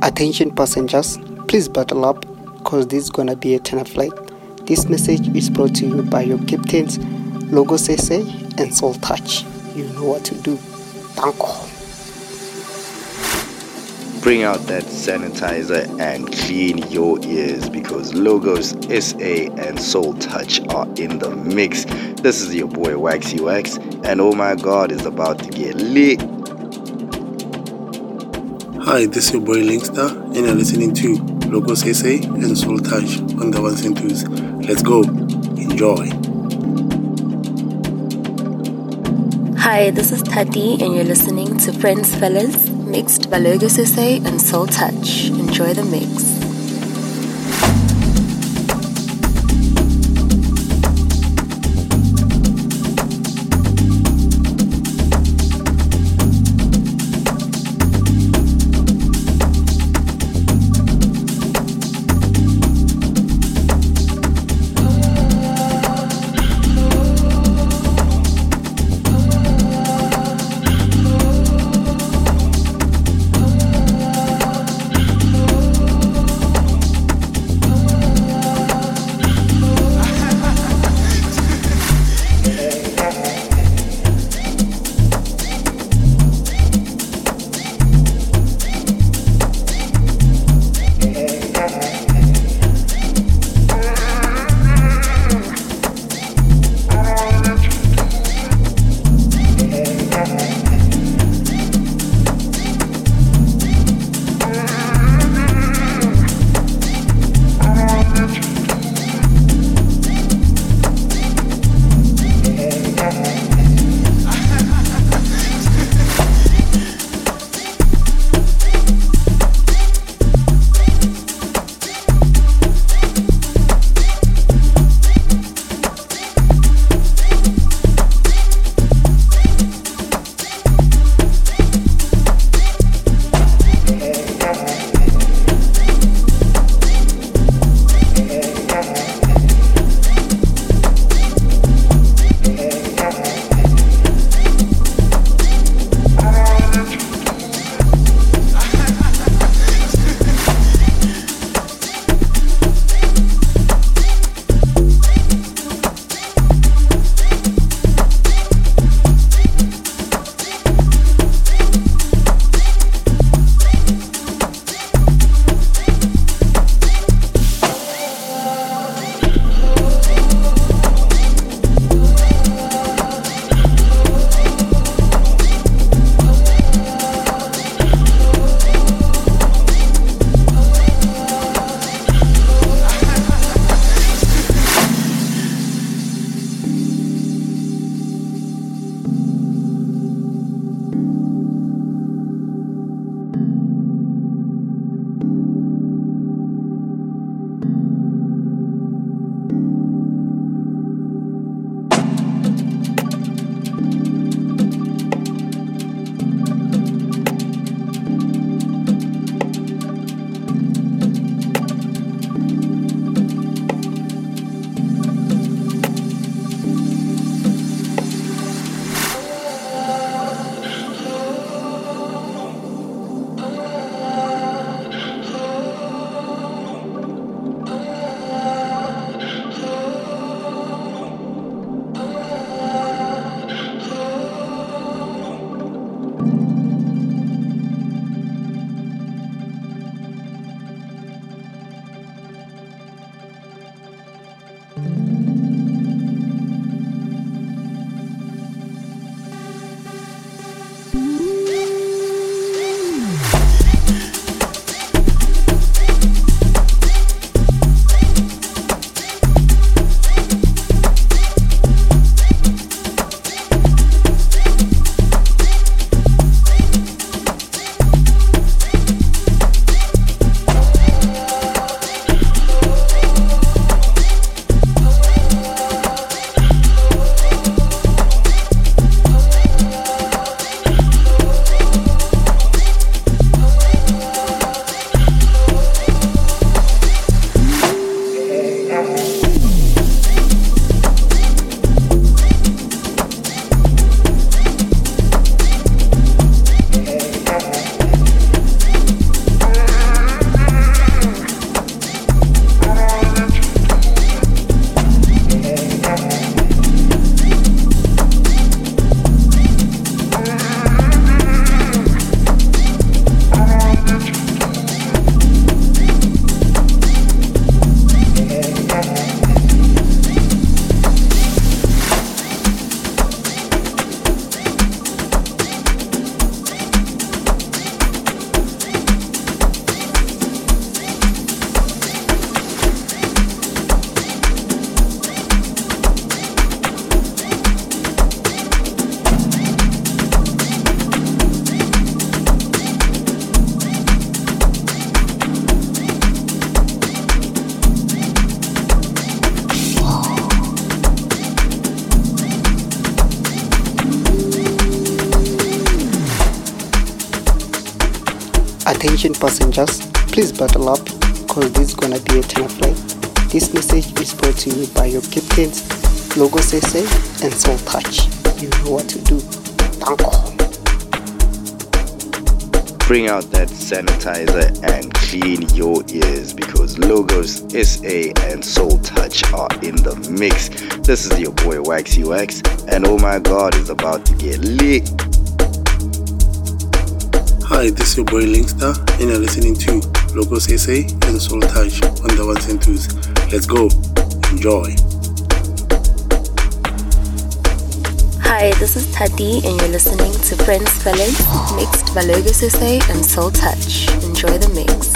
Attention passengers, please buckle up because this is gonna be a tenor flight. This message is brought to you by your captains, Logos SA and Soul Touch. You know what to do. Thank you. Bring out that sanitizer and clean your ears because Logos SA and Soul Touch are in the mix. This is your boy Waxy Wax, and oh my god, it's about to get lit. Hi, this is your boy Linkster, and you're listening to Logos SA and Soul Touch on the ones and twos. Let's go. Enjoy. Hi, this is Tati, and you're listening to Friends Fellas, mixed by Logos SA and Soul Touch. Enjoy the mix. Passengers, please buckle up because this is gonna be a tunnel flight. This message is brought to you by your captains, Logos SA and Soul Touch. You know what to do. Thank you. Bring out that sanitizer and clean your ears because Logos SA and Soul Touch are in the mix. This is your boy Waxy Wax, and oh my god, it's about to get lit. Hi, this is your boy Linkstar, and you're listening to Logos SA and Soul Touch on the ones and twos. Let's go. Enjoy. Hi, this is Tati, and you're listening to Friends Fellas, mixed by Logos SA and Soul Touch. Enjoy the mix.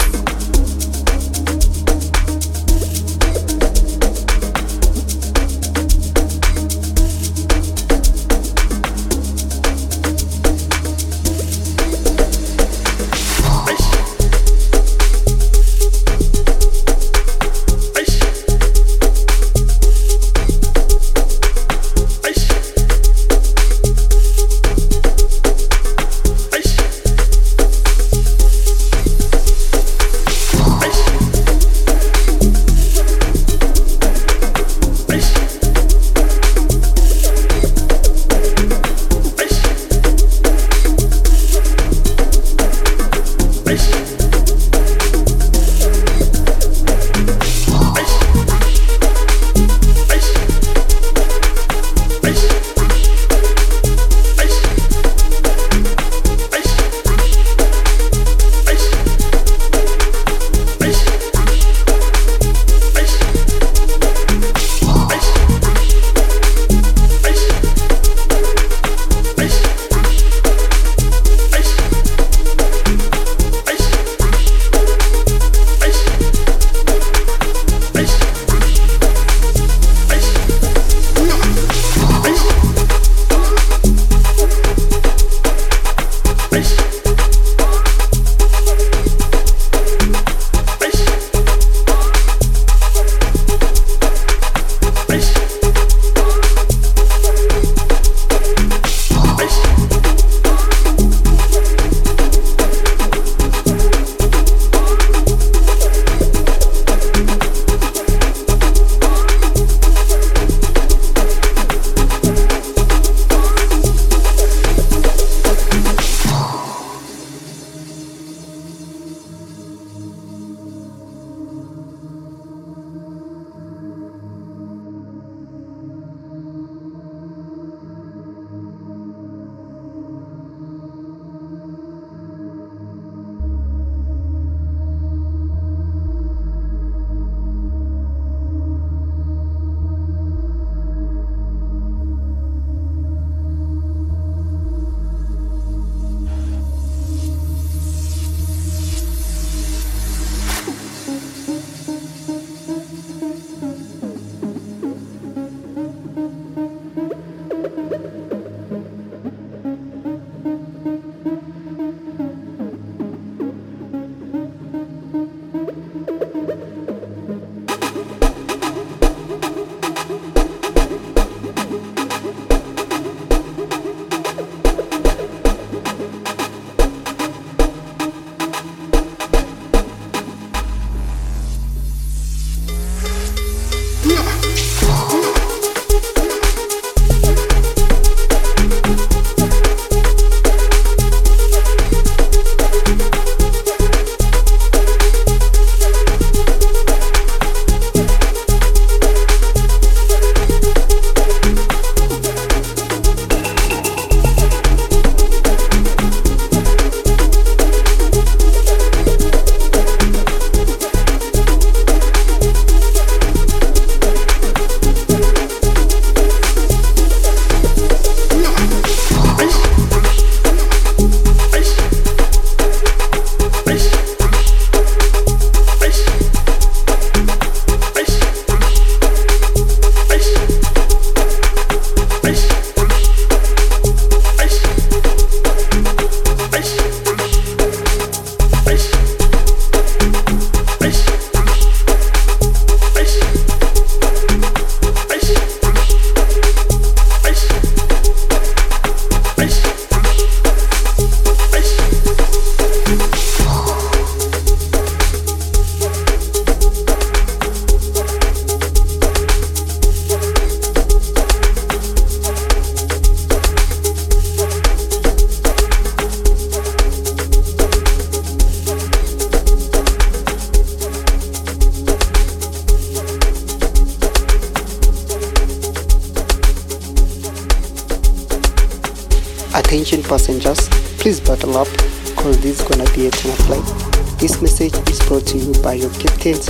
Attention passengers, please buckle up because this is gonna be a of flight. This message is brought to you by your captains,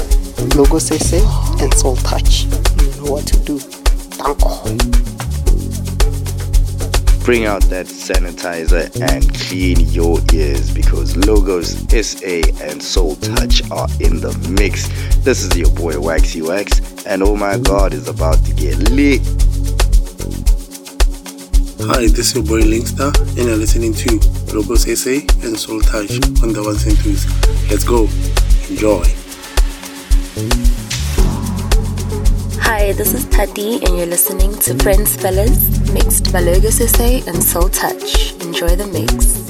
Logos SA and Soul Touch. You know what to do. Danko. Bring out that sanitizer and clean your ears because Logos SA and Soul Touch are in the mix. This is your boy Waxy Wax, and oh my god, is about to get lit. Hi, this is your boy Linkstar, and you're listening to Logos SA and Soul Touch on the ones and twos. Let's go. Enjoy. Hi, this is Tati, and you're listening to Friends Fellas, mixed by Logos SA and Soul Touch. Enjoy the mix.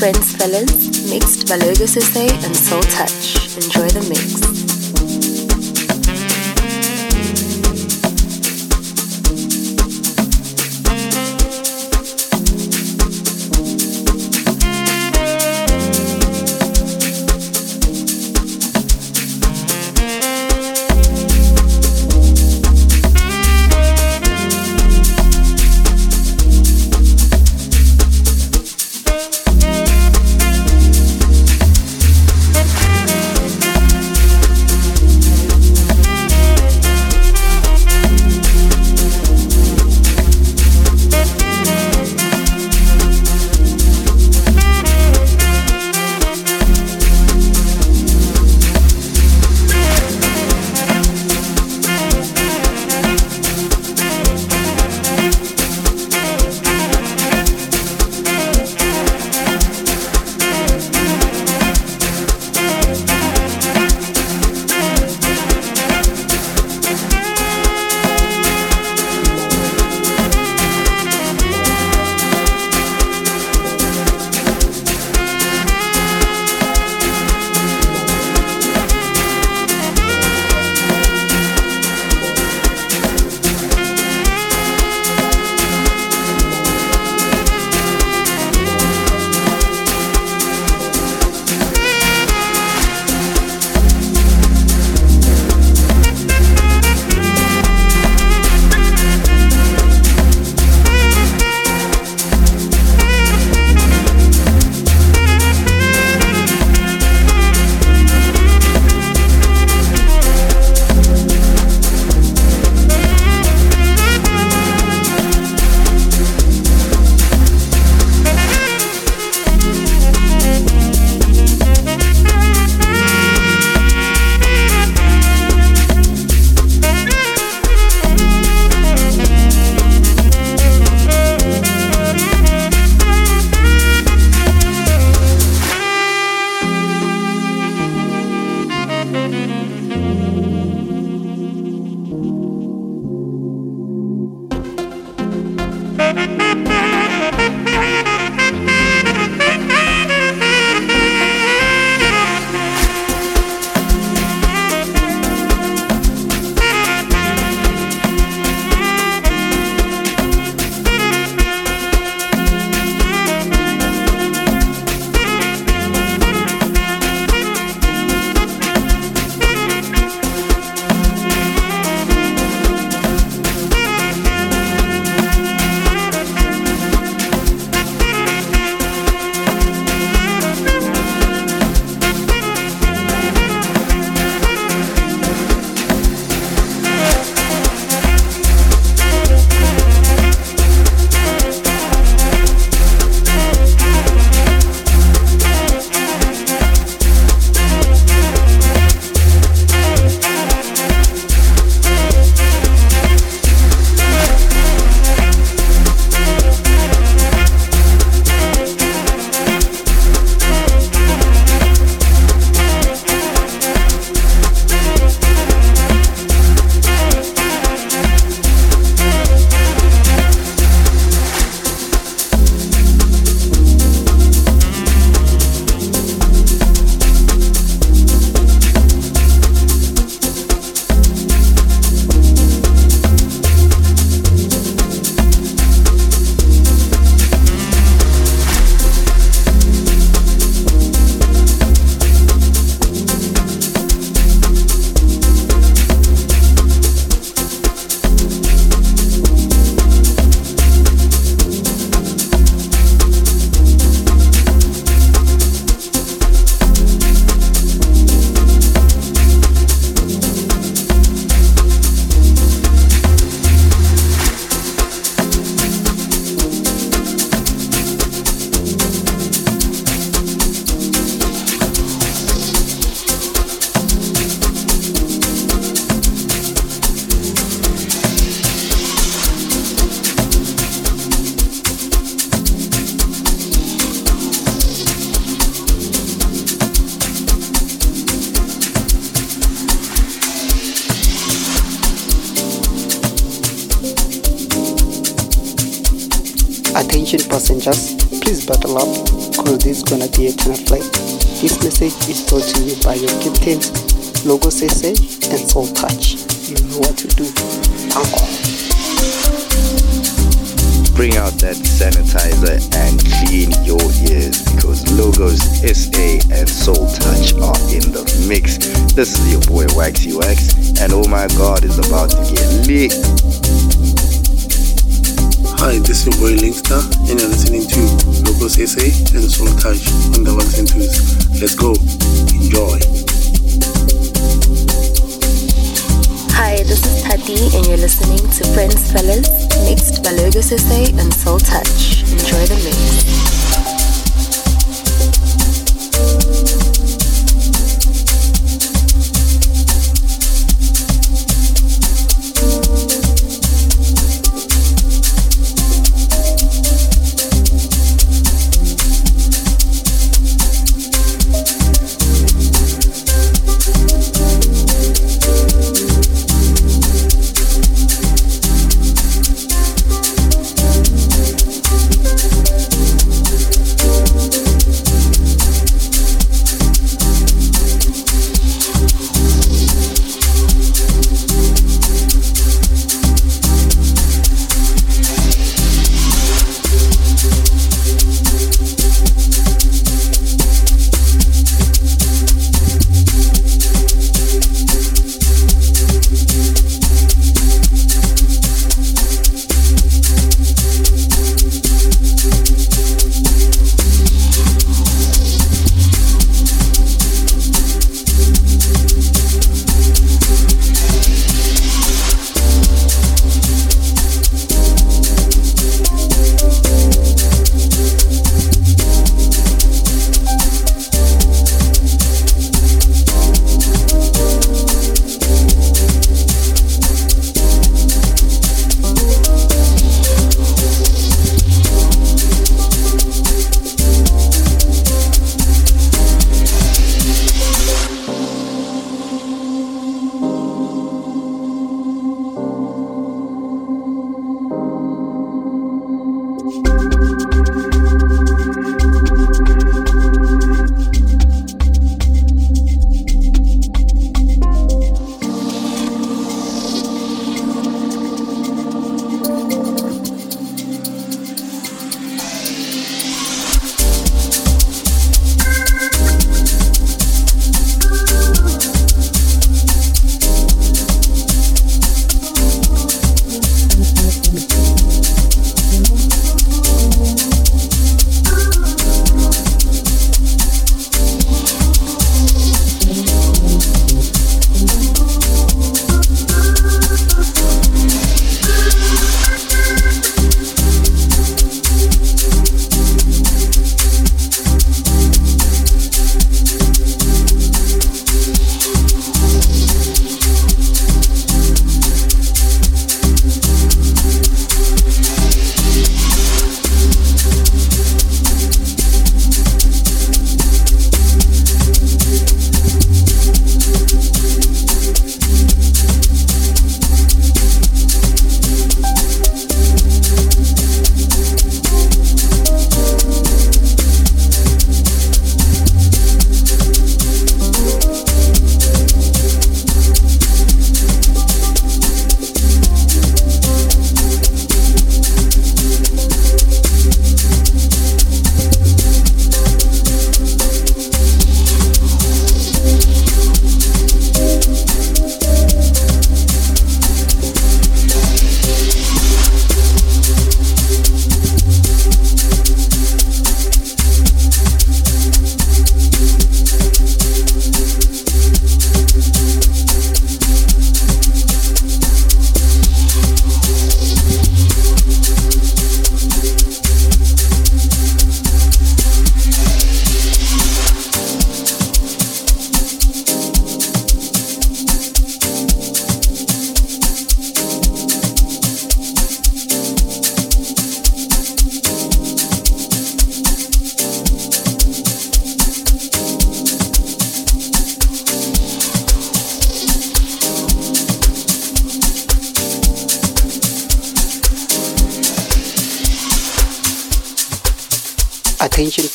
Friends Fellas, mixed by Logo and Soul Touch.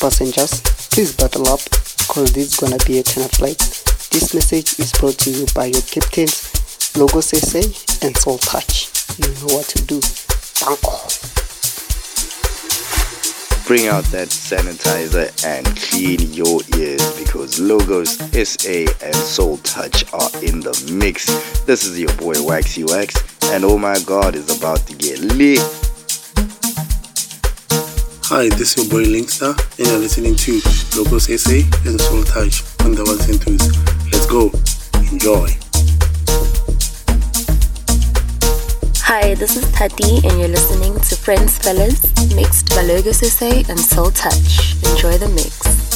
Passengers, please buckle up because this is gonna be a tenor flight. This message is brought to you by your captains, Logos SA and Soul Touch. You know what to do. Danko. Bring out that sanitizer and clean your ears because Logos SA and Soul Touch are in the mix. This is your boy Waxy Wax, and oh my god, is about to get lit. Hi, this is your boy Linkstar, and you're listening to Logos SA and Soul Touch on the ones and twos. Let's go. Enjoy. Hi, this is Tati, and you're listening to Friends Fellas, mixed by Logos SA and Soul Touch. Enjoy the mix.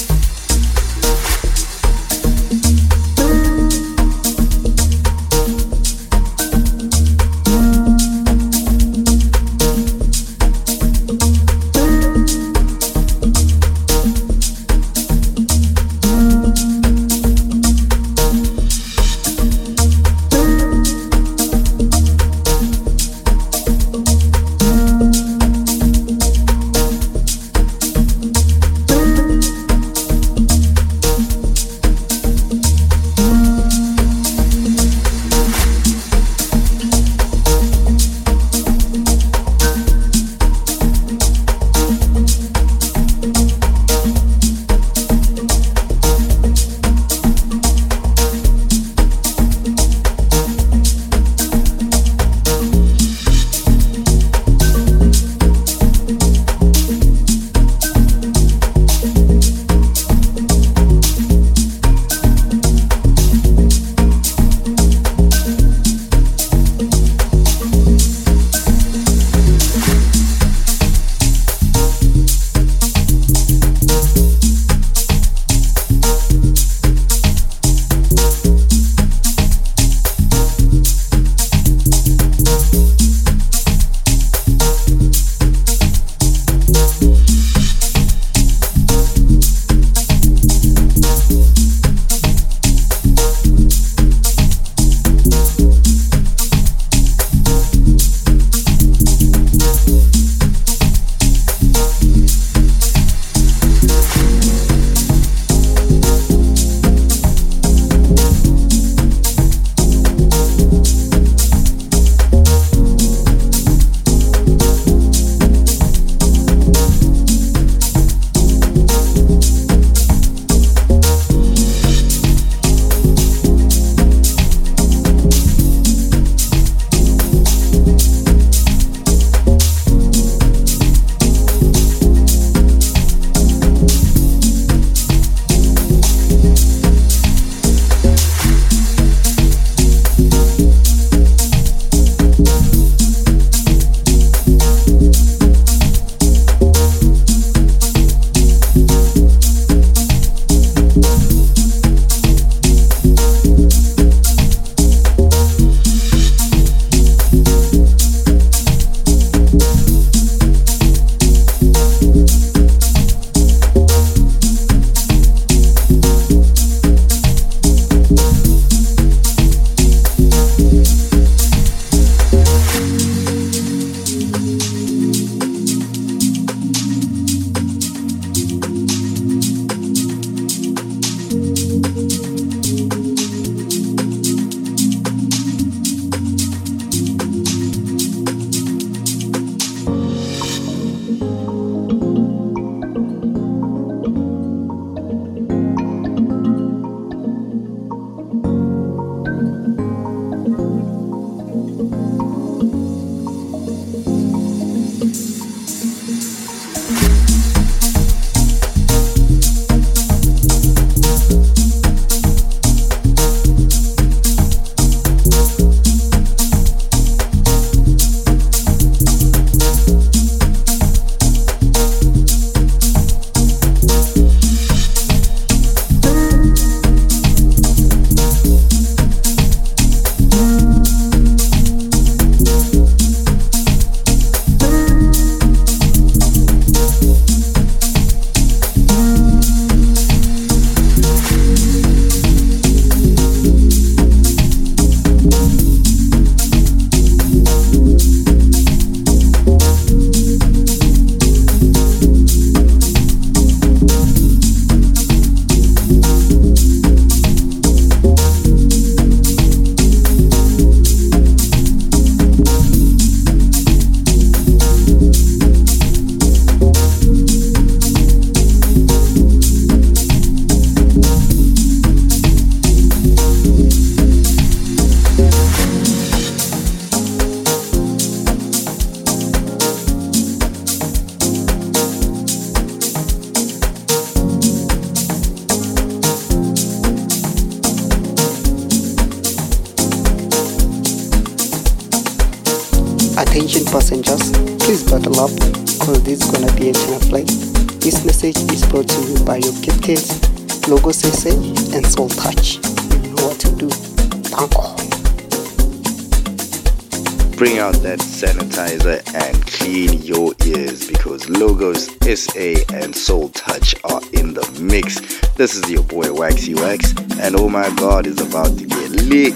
Waxy Wax, and oh my god, is about to get lit.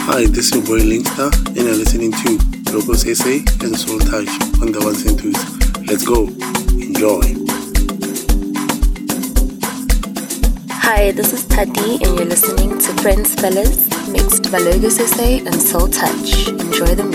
Hi, this is your boy Linkstar, and you're listening to Logos SA and Soul Touch on the ones and twos. Let's go. Enjoy. Hi, this is Tati, and you're listening to Friends Fellas, mixed by Logos SA and Soul Touch. Enjoy the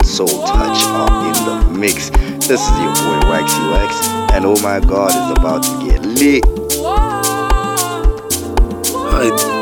and Soul Touch are in the mix. This is your boy Waxy Wax, and oh my god, it's about to get lit. Hi.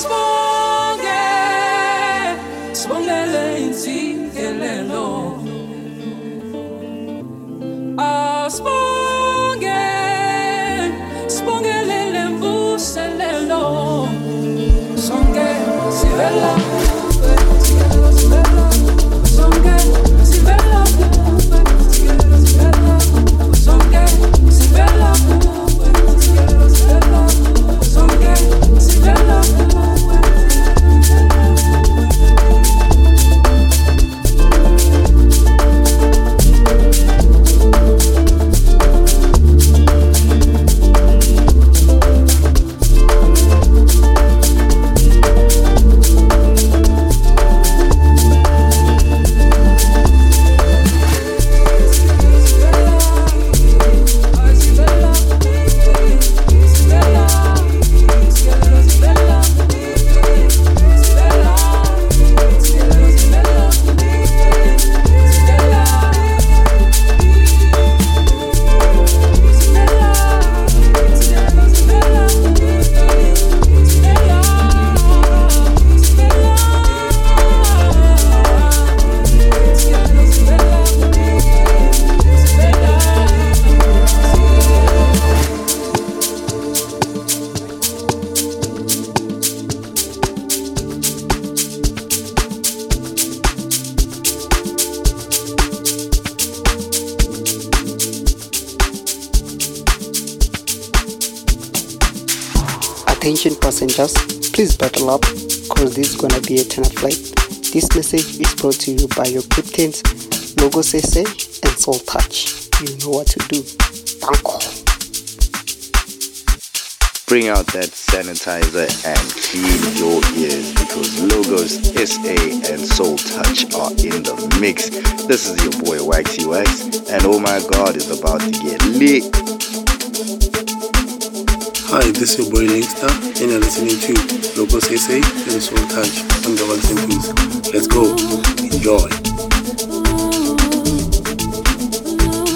small. Message is brought to you by your captains, Logos SA and Soul Touch. You know what to do. Banco. Bring out that sanitizer and clean your ears because Logos SA and Soul Touch are in the mix. This is your boy Waxy Wax, and oh my god, it's about to get lit. Hi, this is your boy Linkster, and you're listening to Logos SA and Soul Touch on the and twos. Let's go. Enjoy.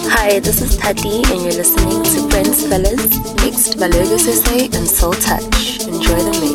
Hi, this is Tati, and you're listening to Friends Fellas, mixed by Logos SA and Soul Touch. Enjoy the mix.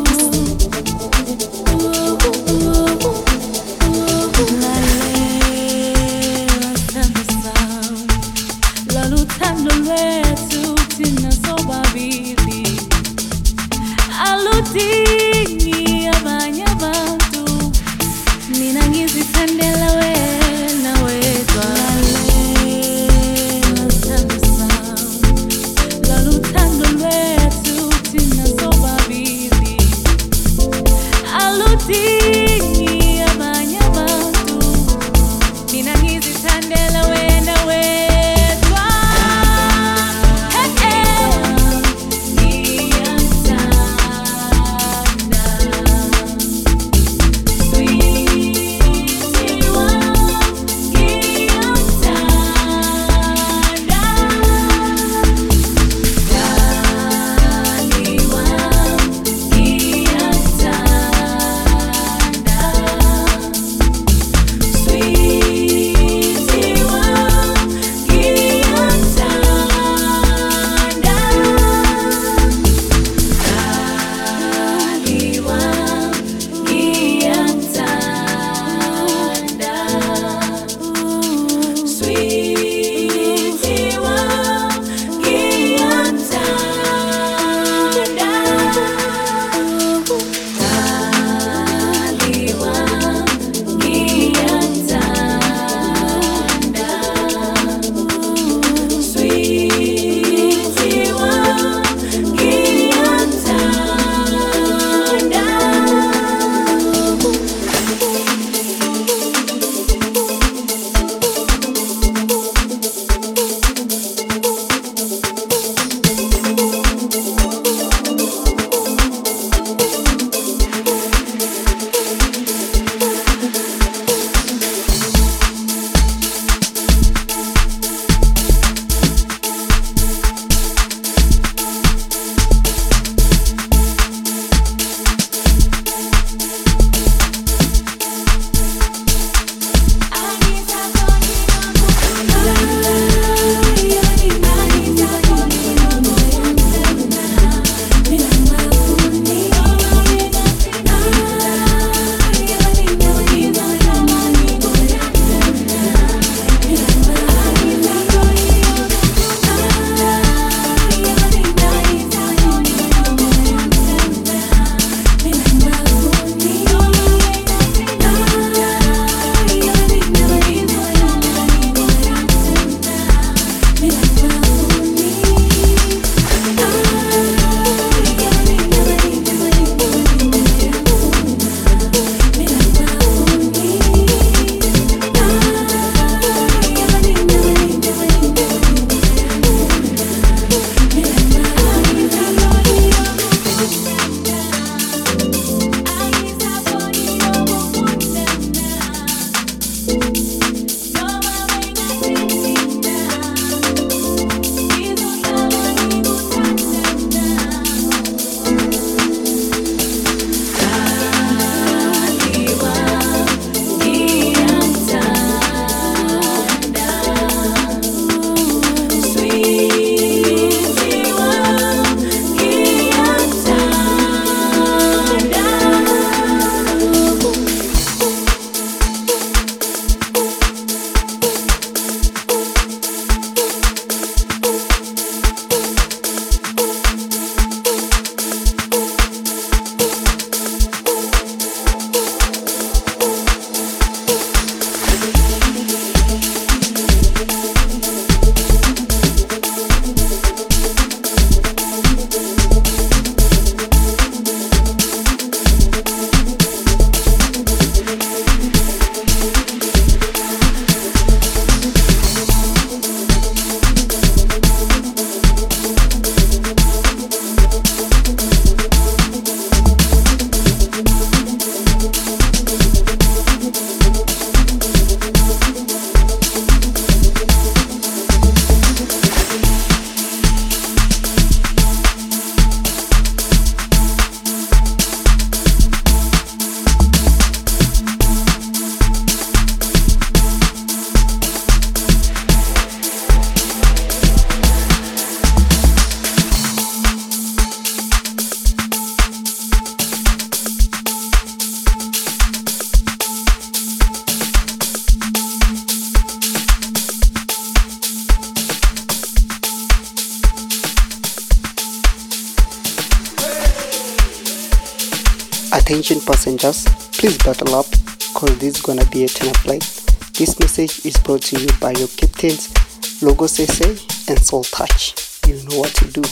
Logos SA and Soul Touch. You know what to do.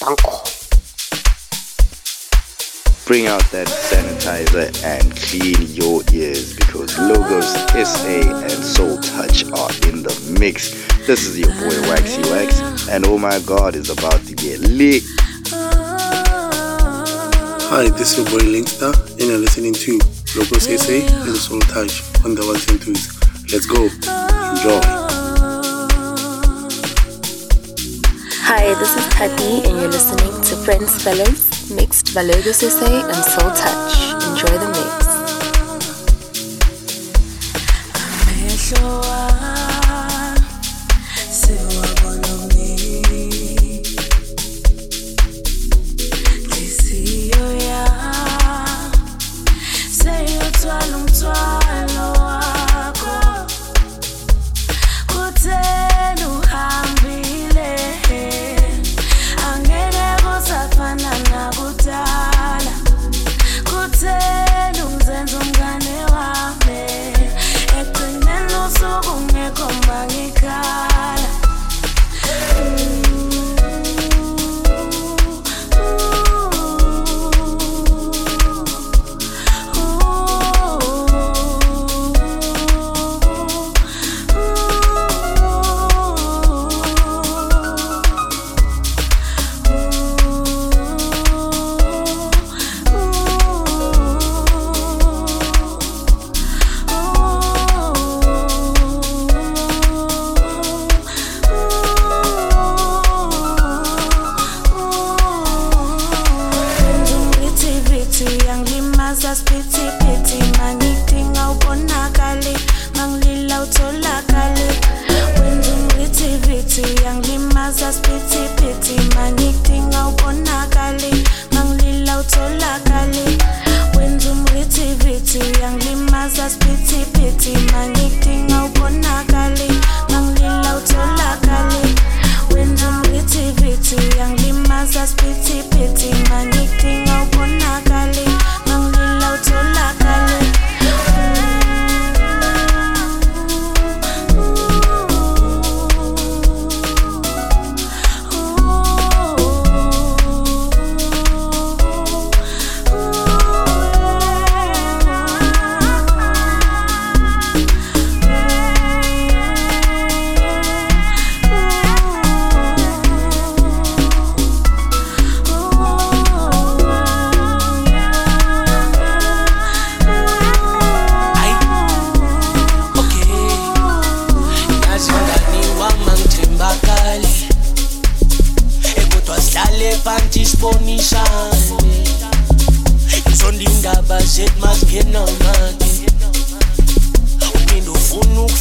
Danko. Bring out that sanitizer and clean your ears because Logos SA and Soul Touch are in the mix. This is your boy Waxy Wax, and oh my god, is about to get lit. Hi, this is your boy Linkster, and you're listening to Logos SA and Soul Touch on the ones and twos. Let's go. Enjoy. Hi, this is Tati, and you're listening to Friends Fellas, mixed by Logos SA and Soul Touch. Enjoy the mix.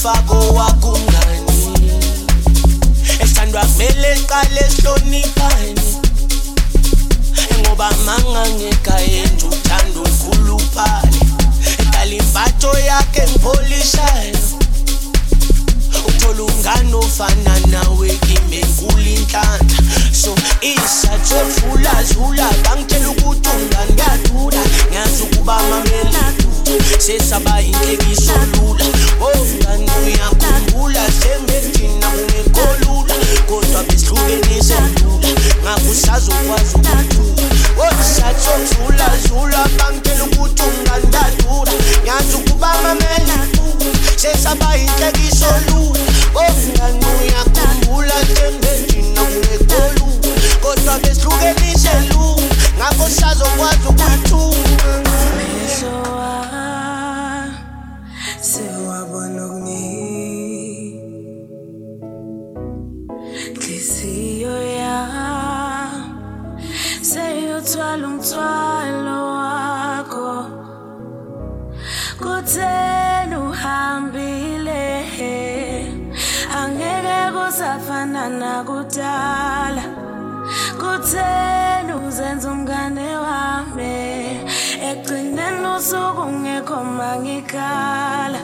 umfako wakungani. Esithandwa vele qale sihloniphani ngoba mangangekayenza uthando olukhulu phale edala imbatho yakhe ngipholishane uthola umngane ofana nawe kimi enkulu inhlanhla so isathu efulazula bangitshela ukuthi umngane kuyadula ngiyazi ukuba mamela sesaba inhlekiso lula. Omngane uyakhumbula? Sembethina kungekho lula kodwa besihlukenise lula ngakho usazokwazi ukuthula. Osathu efulazula bangitshela ukuthi umngane kuyadula ngiyazi ukuba mamela sesaba inhlekiso lula. Omngane uyakhumbula sembethina kungekho lula kodwa besihlukenise kusafana nakudala. Kutheni uzenza umngane wami? Ekugcineni usuku ungekho mangikhala.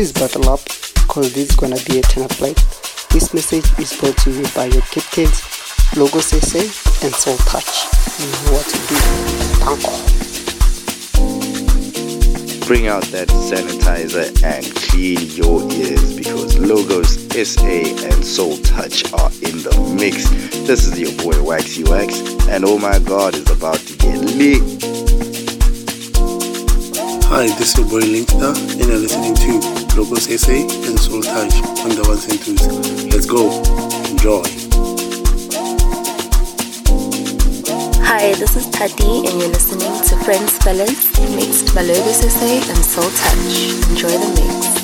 Please buckle up because this is gonna be a tenor flight. This message is brought to you by your captains, Logos SA and Soul Touch. You know what to do. Thank Bring out that sanitizer and clean your ears because Logos SA and Soul Touch are in the mix. This is your boy Waxy Wax, and oh my god, is about to get lit. Hi, this is boy Linkster, and you're listening to Logos SA and Soul Touch on the ones and twos. Let's go. Enjoy. Hi, this is Tati, and you're listening to Friends Fellas, mixed by Logos SA and Soul Touch. Enjoy the mix.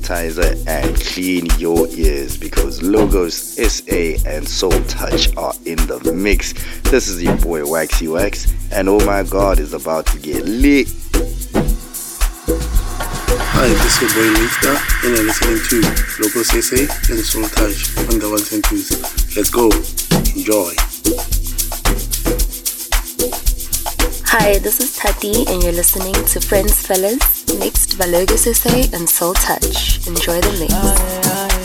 Sanitizer and clean your ears because Logos SA and Soul Touch are in the mix. This is your boy Waxy Wax, and oh my god, is about to get lit. Hi, this is your boy Lifta, and you're listening to Logos SA and Soul Touch on the ones and twos. Let's go, enjoy. Hi, this is Tati, and you're listening to Friends Fellas mixed by Logos SA and Soul Touch. Enjoy the mix.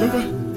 Super.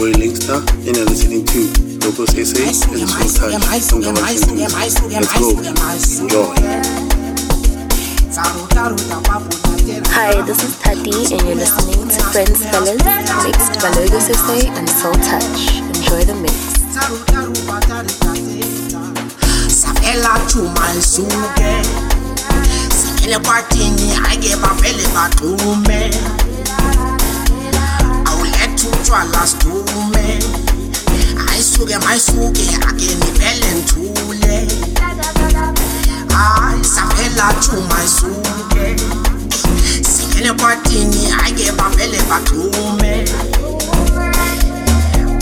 Boy Linkster, and you're listening to Logos SA and Soul Touch on the ones and twos. Let's go. Enjoy. Hi, this is Tati, and you're listening to Friends Fellas, mixed by Logos SA and Soul Touch. Enjoy the mix. Utshwala sidume ayisuke mayisuke ake nivele nthule hayi savela chuma isuke singene kwatini ake bavele bagxume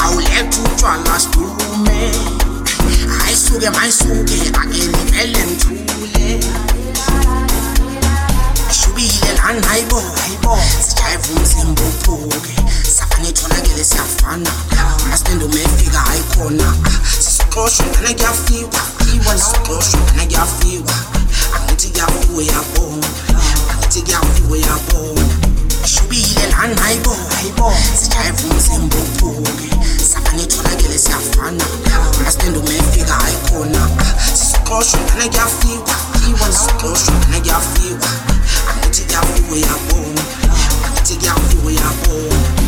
awuletha utshwala sidume. Ayisuke mayisuke ake nivele nthule shubile lani hayibo hayibo sijayiva umzimba uphuke. you tryna get this out fun I stand to make figure icon Sis crush you and I get fever Sis crush you and I get fever I need to get who we are born I need to get who we are born Shubile lan hayibo Sijayivu mzimbo mbuki Saba ni tryna get this out fun I spend to make figure icon Sis crush you and I get fever Sis crush you and I get fever I need to get who we are born I need to get who we are born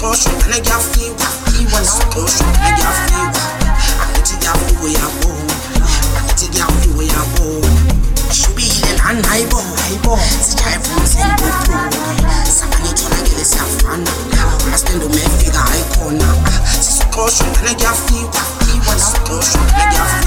kosho na gya fiwa so kosho na gya fiwa akati gya fiwa ya bo akati gya fiwa ya bo shubi ile na naibo naibo sijai from sengo to sabani tona gele safana astendo me figa icona so kosho na gya fiwa so kosho na gya fiwa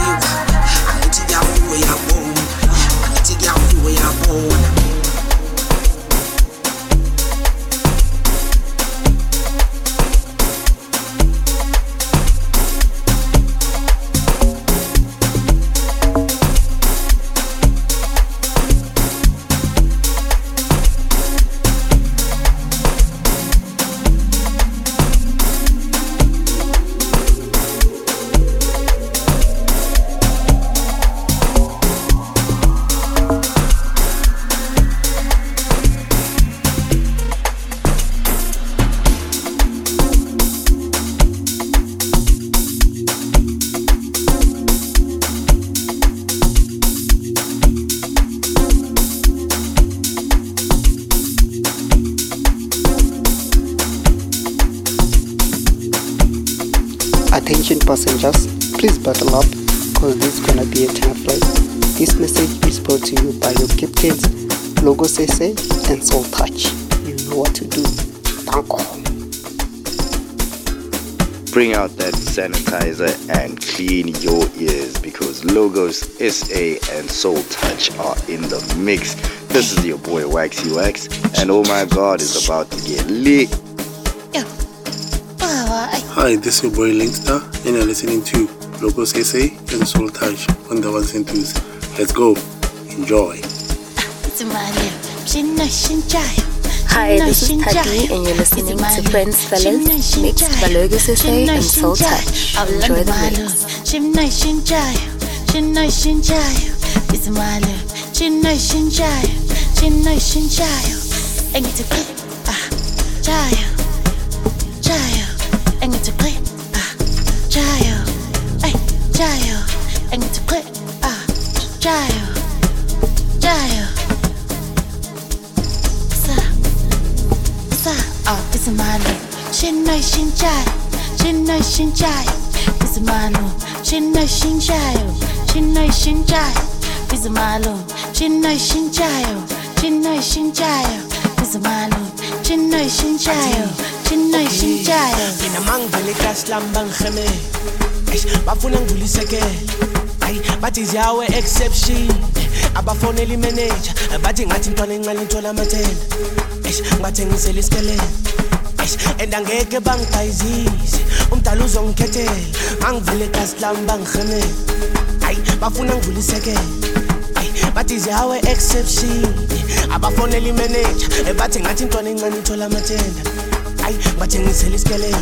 because SA and Soul Touch are in the mix. This is your boy Waxy Wax, and oh my god, is about to get lit. Hi, this is your boy Linkster, and you're listening to Logos SA and Soul Touch on the ones and twos. Let's go. Enjoy. Hi, this is Tati, and you're listening to Friends Fellas, Mixed by Logos SA and Soul Touch. Enjoy the mix. Shimna shinjayo, shimna shinjayo, izimalo, shimna shinjayo, shimna shinjayo, engithi qi, ah, jayo, jayo, engithi qi, ah, jayo, ay, jayo, engithi qi, ah, jayo, jayo, sa, sa, ah, izimalo, shimna shinjayo, shimna shinjayo, izimalo, shimna shinjayo, shimna shinjayo, izimalo, shimna shinjayo, shimna shinjayo, izimalo, shimna shinjayo, shimna shinjayo. mina mangivele kasilamba ngiheme bafuna ngivulisekele ayi bathi ziyawe exception. Abafonela imanager bathi ngathi intwana encane inthola amathenda Eish, ngibathengisela isikelele. And angeke bangibhayizise umdala uzongikhethela. Ngangivele kasilamba ngiheme ayi bafuna ngivulisekele Ayi, bathi ziyawe exception? Abafonela imanager bathi ngathi intwana encane ithola amathenda ayi bathengisela isikelele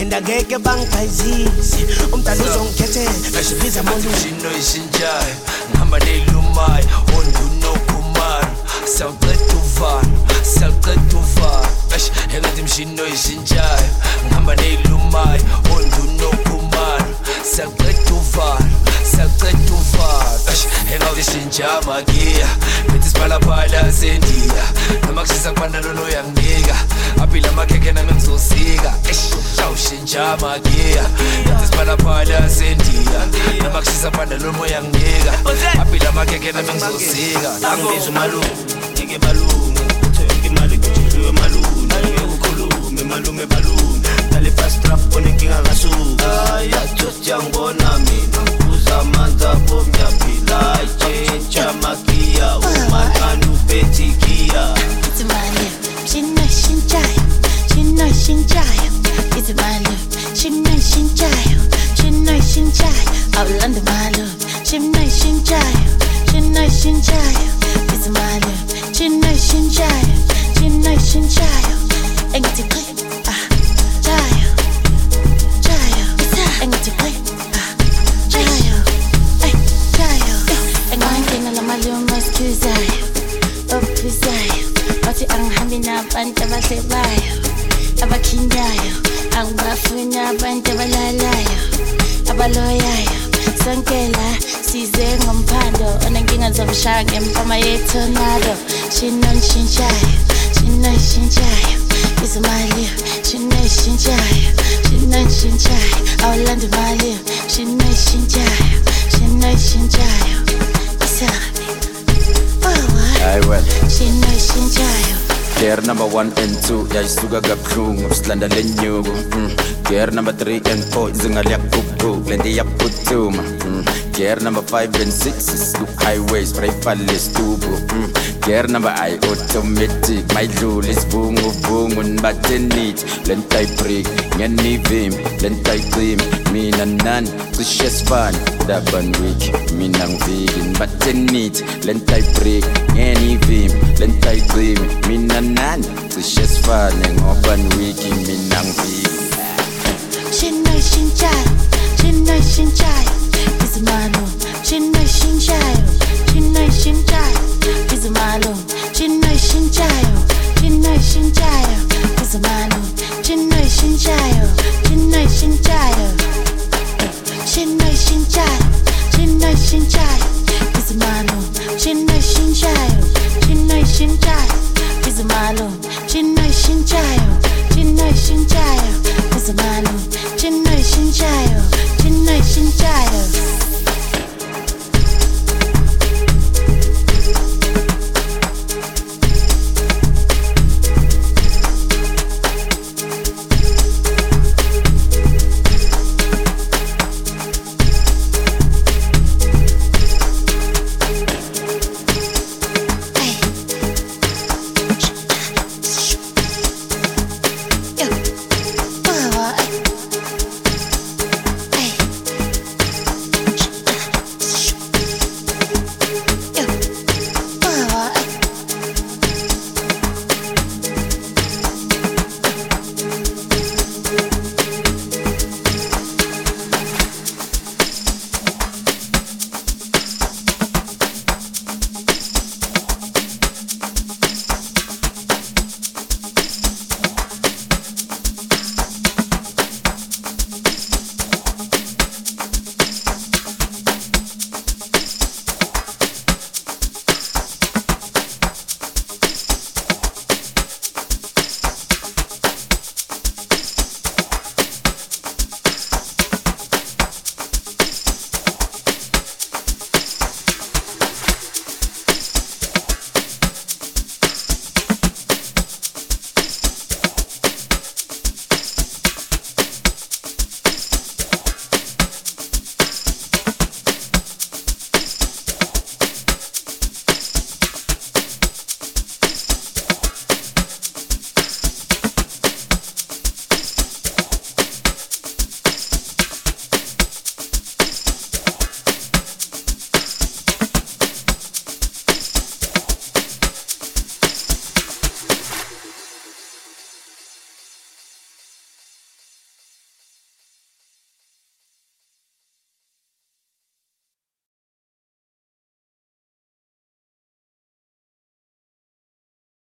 and angeke bangibhayizise umdala uzongikhethela. Bashibiza molu Shino ishinjayo ngihamba neyilumayo ondunokhumalo siyawuqeda uvalo siyawuqeda uvalo. Eish engathi mshino ishinjayo ngihamba neyilumayo ondunokhumalo siyawuqeda uvalo uvalo eish engathi shinja magiya bethi siphalaphala sendiya noma kushisa kubanda lona uyanginika aphila amakhekhe nami ngizosika eish shawushinja magiya bethi siphalaphala sendiya noma kushisa kubanda lona uyanginika aphila amakhekhe nami ngizosika angizwe malume ngike balume uthenga imali kujuluwe malume ngeke ukhulume malume balume dale fast trap onenkinga ngasuka ayajost yangibona mina Kamata pomya pilaje Chamakia umakanu petikia It's my lip, shinna shinchaya Shinna shinchaya It's my lip, shinna shinchaya Shinna shinchaya All under my lip Shinna shinchaya Shinna shinchaya It's my lip, shinna shinchaya Shinna shinchaya And it's a clip Chaya Chaya And it's a clip Chaya engangena lamaluma asikhuzayo ophisayo bathi angihambi nabantu abasebayo abakhinyayo angibafuni abantu abalalayo abaloyayo. Sonke la size ngomphando onenkinga zomshaya ngempama yetornado shino nshintshayo shino nshintshayo izimali shino nshintshayo shino nshintshayo awulanda imali shino nshintshayo Gear number one and two. Yayisuka kabuhlungu silanda lenyuku. Mm. Gear number three and four izinga liyagugu lento iyaphuthuma mm. Gear number five and six is highways brayifale lesitubu mm. ngerna automatic mayidlula isibhungubhungu nibathenithi le nto ayibrik ngenivimbi le nto ayicimi mina nani cishe sifane dabanwiki mina ngiviki nibathenithi le nto ayibrik ngenivimbi le nto ayicimi mina nani cishe sifane ngobanwiki mina ngiviki shinashintshayo shinashintshayo izimano shinashintshayo shinashintshayo izimalo chinno ishintshayo chinno ishintshayo izimalo chinno ishintshayo chinno ishintshayo chinno ishintshayo chinno ishintshayo izimalo chinno ishintshayo chinno ishintshayo izimalo chinno ishintshayo chinno ishintshayo izimalo chinno ishintshayo chinno ishintshayo